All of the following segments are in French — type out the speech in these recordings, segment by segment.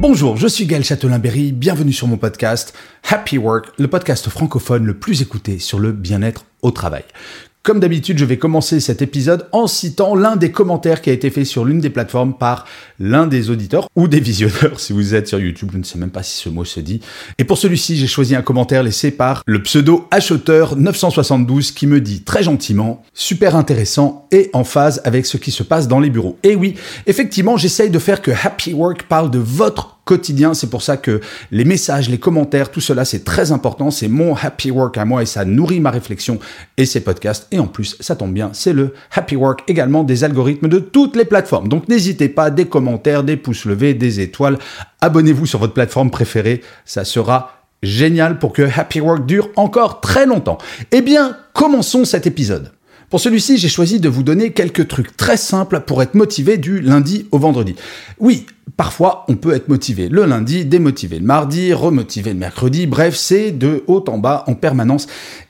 Bonjour, je suis Gaël Châtelain-Berry, bienvenue sur mon podcast Happy Work, le podcast francophone le plus écouté sur le bien-être au travail. Comme d'habitude, je vais commencer cet épisode en citant l'un des commentaires qui a été fait sur l'une des plateformes par l'un des auditeurs ou des visionneurs si vous êtes sur YouTube, je ne sais même pas si ce mot se dit. Et pour celui-ci, j'ai choisi un commentaire laissé par le pseudo acheteur 972 qui me dit très gentiment, super intéressant et en phase avec ce qui se passe dans les bureaux. Et oui, effectivement, j'essaye de faire que Happy Work parle de votre quotidien. C'est pour ça que les messages, les commentaires, tout cela, c'est très important. C'est mon happy work à moi et ça nourrit ma réflexion et ces podcasts. Et en plus, ça tombe bien, c'est le happy work également des algorithmes de toutes les plateformes. Donc n'hésitez pas, des commentaires, des pouces levés, des étoiles. Abonnez-vous sur votre plateforme préférée. Ça sera génial pour que Happy Work dure encore très longtemps. Eh bien, commençons cet épisode. Pour celui-ci, j'ai choisi de vous donner quelques trucs très simples pour être motivé du lundi au vendredi. Oui, parfois on peut être motivé le lundi, démotivé le mardi, remotivé le mercredi, bref, c'est de haut en bas en permanence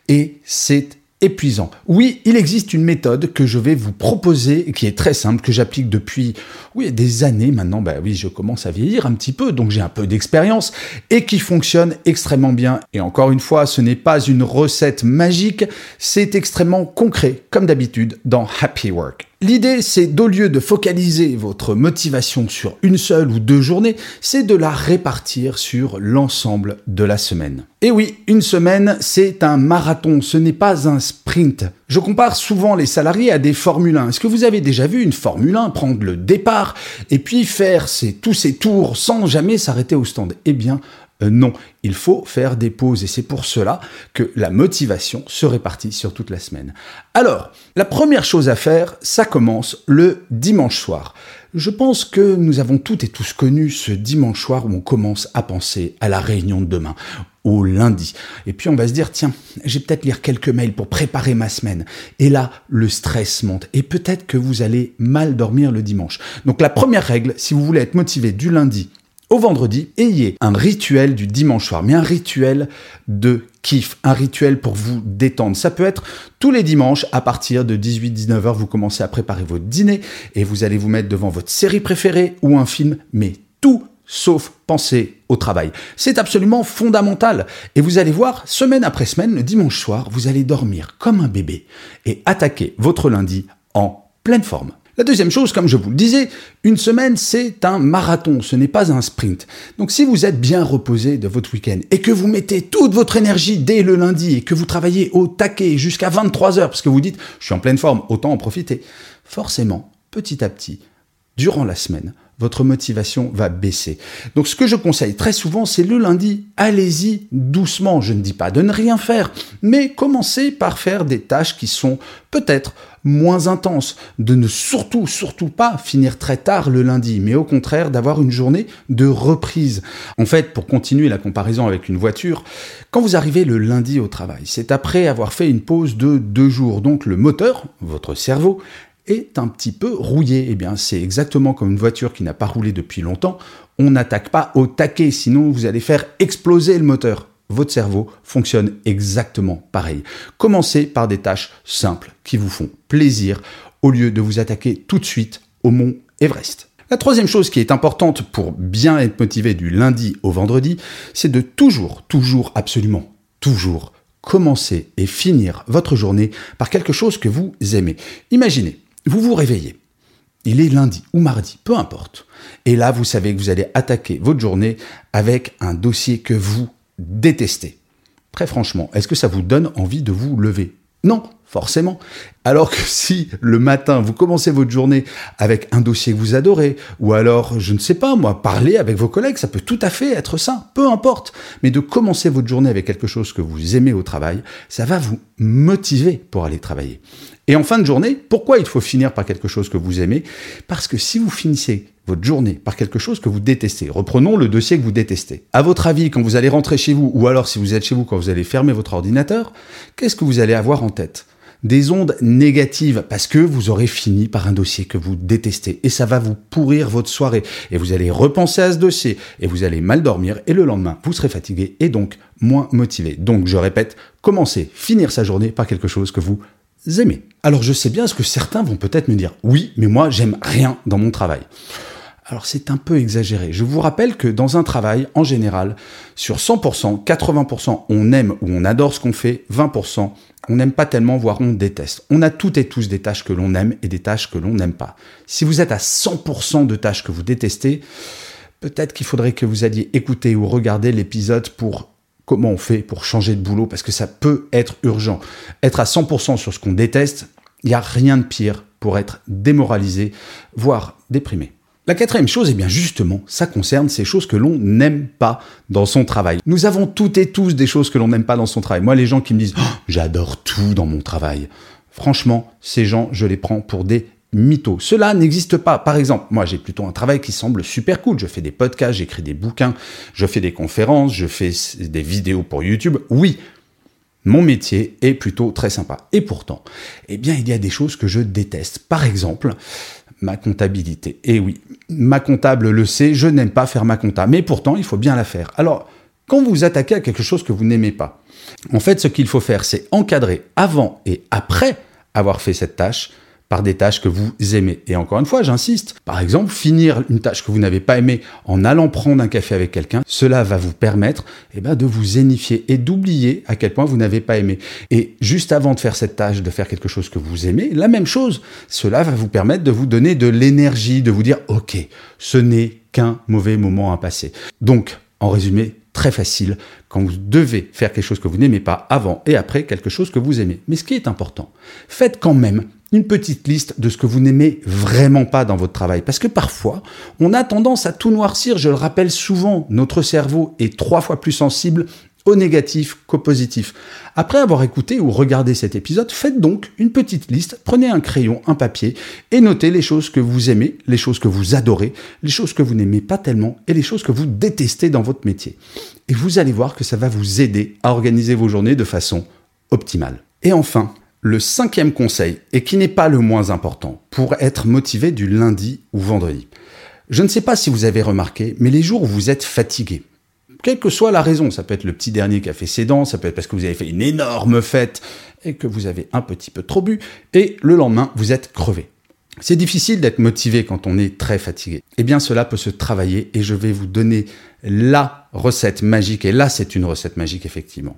et c'est épuisant. Oui, il existe une méthode que je vais vous proposer qui est très simple, que j'applique depuis oui, des années maintenant. Bah oui, je commence à vieillir un petit peu, donc j'ai un peu d'expérience et qui fonctionne extrêmement bien. Et encore une fois, ce n'est pas une recette magique, c'est extrêmement concret, comme d'habitude dans Happy Work. L'idée, c'est d'au lieu de focaliser votre motivation sur une seule ou deux journées, c'est de la répartir sur l'ensemble de la semaine. Et oui, une semaine, c'est un marathon, ce n'est pas un sprint. Je compare souvent les salariés à des Formule 1. Est-ce que vous avez déjà vu une Formule 1 prendre le départ et puis faire tous ces tours sans jamais s'arrêter au stand? Eh bien, euh, non, il faut faire des pauses et c'est pour cela que la motivation se répartit sur toute la semaine. Alors, la première chose à faire, ça commence le dimanche soir. Je pense que nous avons toutes et tous connu ce dimanche soir où on commence à penser à la réunion de demain, au lundi. Et puis on va se dire, tiens, j'ai peut-être lire quelques mails pour préparer ma semaine. Et là, le stress monte. Et peut-être que vous allez mal dormir le dimanche. Donc la première règle, si vous voulez être motivé du lundi au vendredi, ayez un rituel du dimanche soir, mais un rituel de kiff, un rituel pour vous détendre. Ça peut être tous les dimanches à partir de 18-19 heures, vous commencez à préparer votre dîner et vous allez vous mettre devant votre série préférée ou un film, mais tout sauf penser au travail. C'est absolument fondamental. Et vous allez voir, semaine après semaine, le dimanche soir, vous allez dormir comme un bébé et attaquer votre lundi en pleine forme. La deuxième chose, comme je vous le disais, une semaine, c'est un marathon, ce n'est pas un sprint. Donc si vous êtes bien reposé de votre week-end et que vous mettez toute votre énergie dès le lundi et que vous travaillez au taquet jusqu'à 23 heures parce que vous dites, je suis en pleine forme, autant en profiter, forcément, petit à petit, durant la semaine, votre motivation va baisser. Donc ce que je conseille très souvent, c'est le lundi, allez-y doucement. Je ne dis pas de ne rien faire, mais commencez par faire des tâches qui sont peut-être moins intenses, de ne surtout, surtout pas finir très tard le lundi, mais au contraire d'avoir une journée de reprise. En fait, pour continuer la comparaison avec une voiture, quand vous arrivez le lundi au travail, c'est après avoir fait une pause de deux jours, donc le moteur, votre cerveau, est un petit peu rouillé. Eh bien, c'est exactement comme une voiture qui n'a pas roulé depuis longtemps. On n'attaque pas au taquet, sinon vous allez faire exploser le moteur. Votre cerveau fonctionne exactement pareil. Commencez par des tâches simples qui vous font plaisir au lieu de vous attaquer tout de suite au mont Everest. La troisième chose qui est importante pour bien être motivé du lundi au vendredi, c'est de toujours, toujours, absolument, toujours commencer et finir votre journée par quelque chose que vous aimez. Imaginez, vous vous réveillez. Il est lundi ou mardi, peu importe. Et là, vous savez que vous allez attaquer votre journée avec un dossier que vous détestez. Très franchement, est-ce que ça vous donne envie de vous lever? Non, forcément. Alors que si le matin, vous commencez votre journée avec un dossier que vous adorez, ou alors, je ne sais pas moi, parler avec vos collègues, ça peut tout à fait être ça, peu importe. Mais de commencer votre journée avec quelque chose que vous aimez au travail, ça va vous motiver pour aller travailler. Et en fin de journée, pourquoi il faut finir par quelque chose que vous aimez? Parce que si vous finissez votre journée par quelque chose que vous détestez, reprenons le dossier que vous détestez. À votre avis, quand vous allez rentrer chez vous, ou alors si vous êtes chez vous, quand vous allez fermer votre ordinateur, qu'est-ce que vous allez avoir en tête? Des ondes négatives parce que vous aurez fini par un dossier que vous détestez et ça va vous pourrir votre soirée et vous allez repenser à ce dossier et vous allez mal dormir et le lendemain vous serez fatigué et donc moins motivé. Donc je répète, commencez, finir sa journée par quelque chose que vous aimez. Alors je sais bien ce que certains vont peut-être me dire, oui, mais moi j'aime rien dans mon travail. Alors c'est un peu exagéré. Je vous rappelle que dans un travail, en général, sur 100%, 80%, on aime ou on adore ce qu'on fait, 20%, on n'aime pas tellement, voire on déteste. On a toutes et tous des tâches que l'on aime et des tâches que l'on n'aime pas. Si vous êtes à 100% de tâches que vous détestez, peut-être qu'il faudrait que vous alliez écouter ou regarder l'épisode pour comment on fait pour changer de boulot, parce que ça peut être urgent. Être à 100% sur ce qu'on déteste, il n'y a rien de pire pour être démoralisé, voire déprimé. La quatrième chose, eh bien justement, ça concerne ces choses que l'on n'aime pas dans son travail. Nous avons toutes et tous des choses que l'on n'aime pas dans son travail. Moi, les gens qui me disent oh, j'adore tout dans mon travail. Franchement, ces gens, je les prends pour des mythos. Cela n'existe pas. Par exemple, moi j'ai plutôt un travail qui semble super cool. Je fais des podcasts, j'écris des bouquins, je fais des conférences, je fais des vidéos pour YouTube. Oui, mon métier est plutôt très sympa. Et pourtant, eh bien, il y a des choses que je déteste. Par exemple, ma comptabilité. Et oui, ma comptable le sait, je n'aime pas faire ma compta, mais pourtant il faut bien la faire. Alors, quand vous vous attaquez à quelque chose que vous n'aimez pas, en fait, ce qu'il faut faire, c'est encadrer avant et après avoir fait cette tâche par des tâches que vous aimez. Et encore une fois, j'insiste, par exemple, finir une tâche que vous n'avez pas aimée en allant prendre un café avec quelqu'un, cela va vous permettre eh ben, de vous zénifier et d'oublier à quel point vous n'avez pas aimé. Et juste avant de faire cette tâche, de faire quelque chose que vous aimez, la même chose, cela va vous permettre de vous donner de l'énergie, de vous dire, OK, ce n'est qu'un mauvais moment à passer. Donc, en résumé, très facile quand vous devez faire quelque chose que vous n'aimez pas avant et après quelque chose que vous aimez. Mais ce qui est important, faites quand même une petite liste de ce que vous n'aimez vraiment pas dans votre travail. Parce que parfois, on a tendance à tout noircir. Je le rappelle souvent, notre cerveau est trois fois plus sensible au négatif qu'au positif. Après avoir écouté ou regardé cet épisode, faites donc une petite liste, prenez un crayon, un papier et notez les choses que vous aimez, les choses que vous adorez, les choses que vous n'aimez pas tellement et les choses que vous détestez dans votre métier. Et vous allez voir que ça va vous aider à organiser vos journées de façon optimale. Et enfin, le cinquième conseil, et qui n'est pas le moins important, pour être motivé du lundi ou vendredi. Je ne sais pas si vous avez remarqué, mais les jours où vous êtes fatigué, quelle que soit la raison, ça peut être le petit dernier qui a fait ses dents, ça peut être parce que vous avez fait une énorme fête et que vous avez un petit peu trop bu, et le lendemain, vous êtes crevé. C'est difficile d'être motivé quand on est très fatigué. Eh bien, cela peut se travailler et je vais vous donner la recette magique. Et là, c'est une recette magique, effectivement.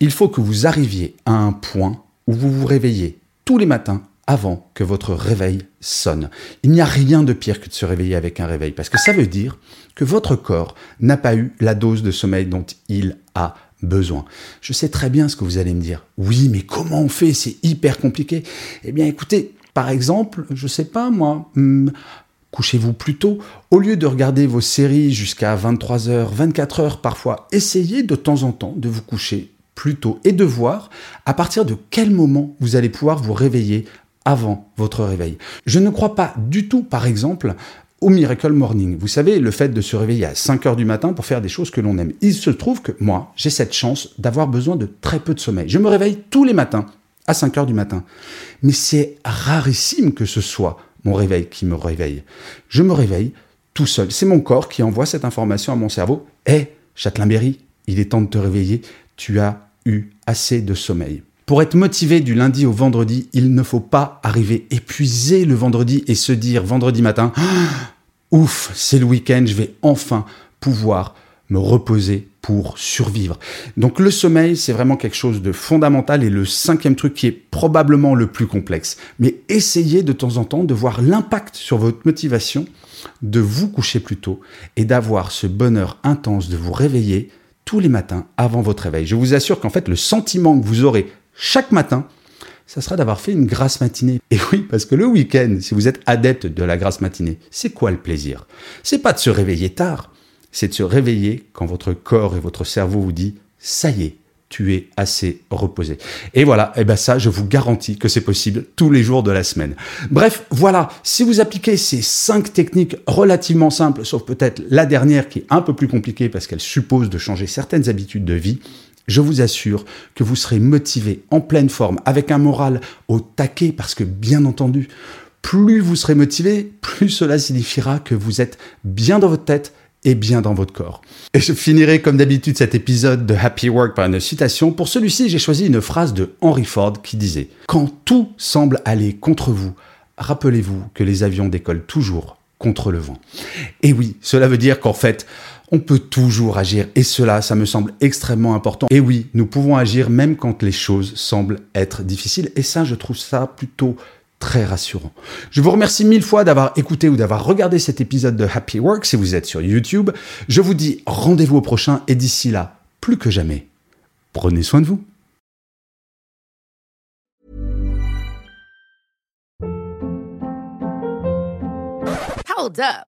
Il faut que vous arriviez à un point où vous vous réveillez tous les matins avant que votre réveil sonne. Il n'y a rien de pire que de se réveiller avec un réveil, parce que ça veut dire que votre corps n'a pas eu la dose de sommeil dont il a besoin. Je sais très bien ce que vous allez me dire. Oui, mais comment on fait? C'est hyper compliqué. Eh bien, écoutez, par exemple, je sais pas moi, hmm, couchez-vous plus tôt. Au lieu de regarder vos séries jusqu'à 23h, 24h parfois, essayez de temps en temps de vous coucher plus tôt et de voir à partir de quel moment vous allez pouvoir vous réveiller avant votre réveil. Je ne crois pas du tout, par exemple, au Miracle Morning. Vous savez, le fait de se réveiller à 5 heures du matin pour faire des choses que l'on aime. Il se trouve que moi, j'ai cette chance d'avoir besoin de très peu de sommeil. Je me réveille tous les matins à 5 heures du matin. Mais c'est rarissime que ce soit mon réveil qui me réveille. Je me réveille tout seul. C'est mon corps qui envoie cette information à mon cerveau. Hé, Châtelain-Berry, il est temps de te réveiller tu as eu assez de sommeil. Pour être motivé du lundi au vendredi, il ne faut pas arriver épuisé le vendredi et se dire vendredi matin, ouf, c'est le week-end, je vais enfin pouvoir me reposer pour survivre. Donc le sommeil, c'est vraiment quelque chose de fondamental et le cinquième truc qui est probablement le plus complexe. Mais essayez de temps en temps de voir l'impact sur votre motivation de vous coucher plus tôt et d'avoir ce bonheur intense de vous réveiller tous les matins avant votre réveil. Je vous assure qu'en fait, le sentiment que vous aurez chaque matin, ça sera d'avoir fait une grasse matinée. Et oui, parce que le week-end, si vous êtes adepte de la grasse matinée, c'est quoi le plaisir? C'est pas de se réveiller tard, c'est de se réveiller quand votre corps et votre cerveau vous dit ça y est, tu es assez reposé. Et voilà, et eh ben ça, je vous garantis que c'est possible tous les jours de la semaine. Bref, voilà, si vous appliquez ces cinq techniques relativement simples, sauf peut-être la dernière qui est un peu plus compliquée parce qu'elle suppose de changer certaines habitudes de vie, je vous assure que vous serez motivé, en pleine forme, avec un moral au taquet, parce que bien entendu, plus vous serez motivé, plus cela signifiera que vous êtes bien dans votre tête et bien dans votre corps. Et je finirai comme d'habitude cet épisode de Happy Work par une citation. Pour celui-ci, j'ai choisi une phrase de Henry Ford qui disait ⁇ Quand tout semble aller contre vous, rappelez-vous que les avions décollent toujours contre le vent. Et oui, cela veut dire qu'en fait, on peut toujours agir. Et cela, ça me semble extrêmement important. Et oui, nous pouvons agir même quand les choses semblent être difficiles. Et ça, je trouve ça plutôt très rassurant. Je vous remercie mille fois d'avoir écouté ou d'avoir regardé cet épisode de Happy Work si vous êtes sur YouTube. Je vous dis rendez-vous au prochain et d'ici là, plus que jamais, prenez soin de vous.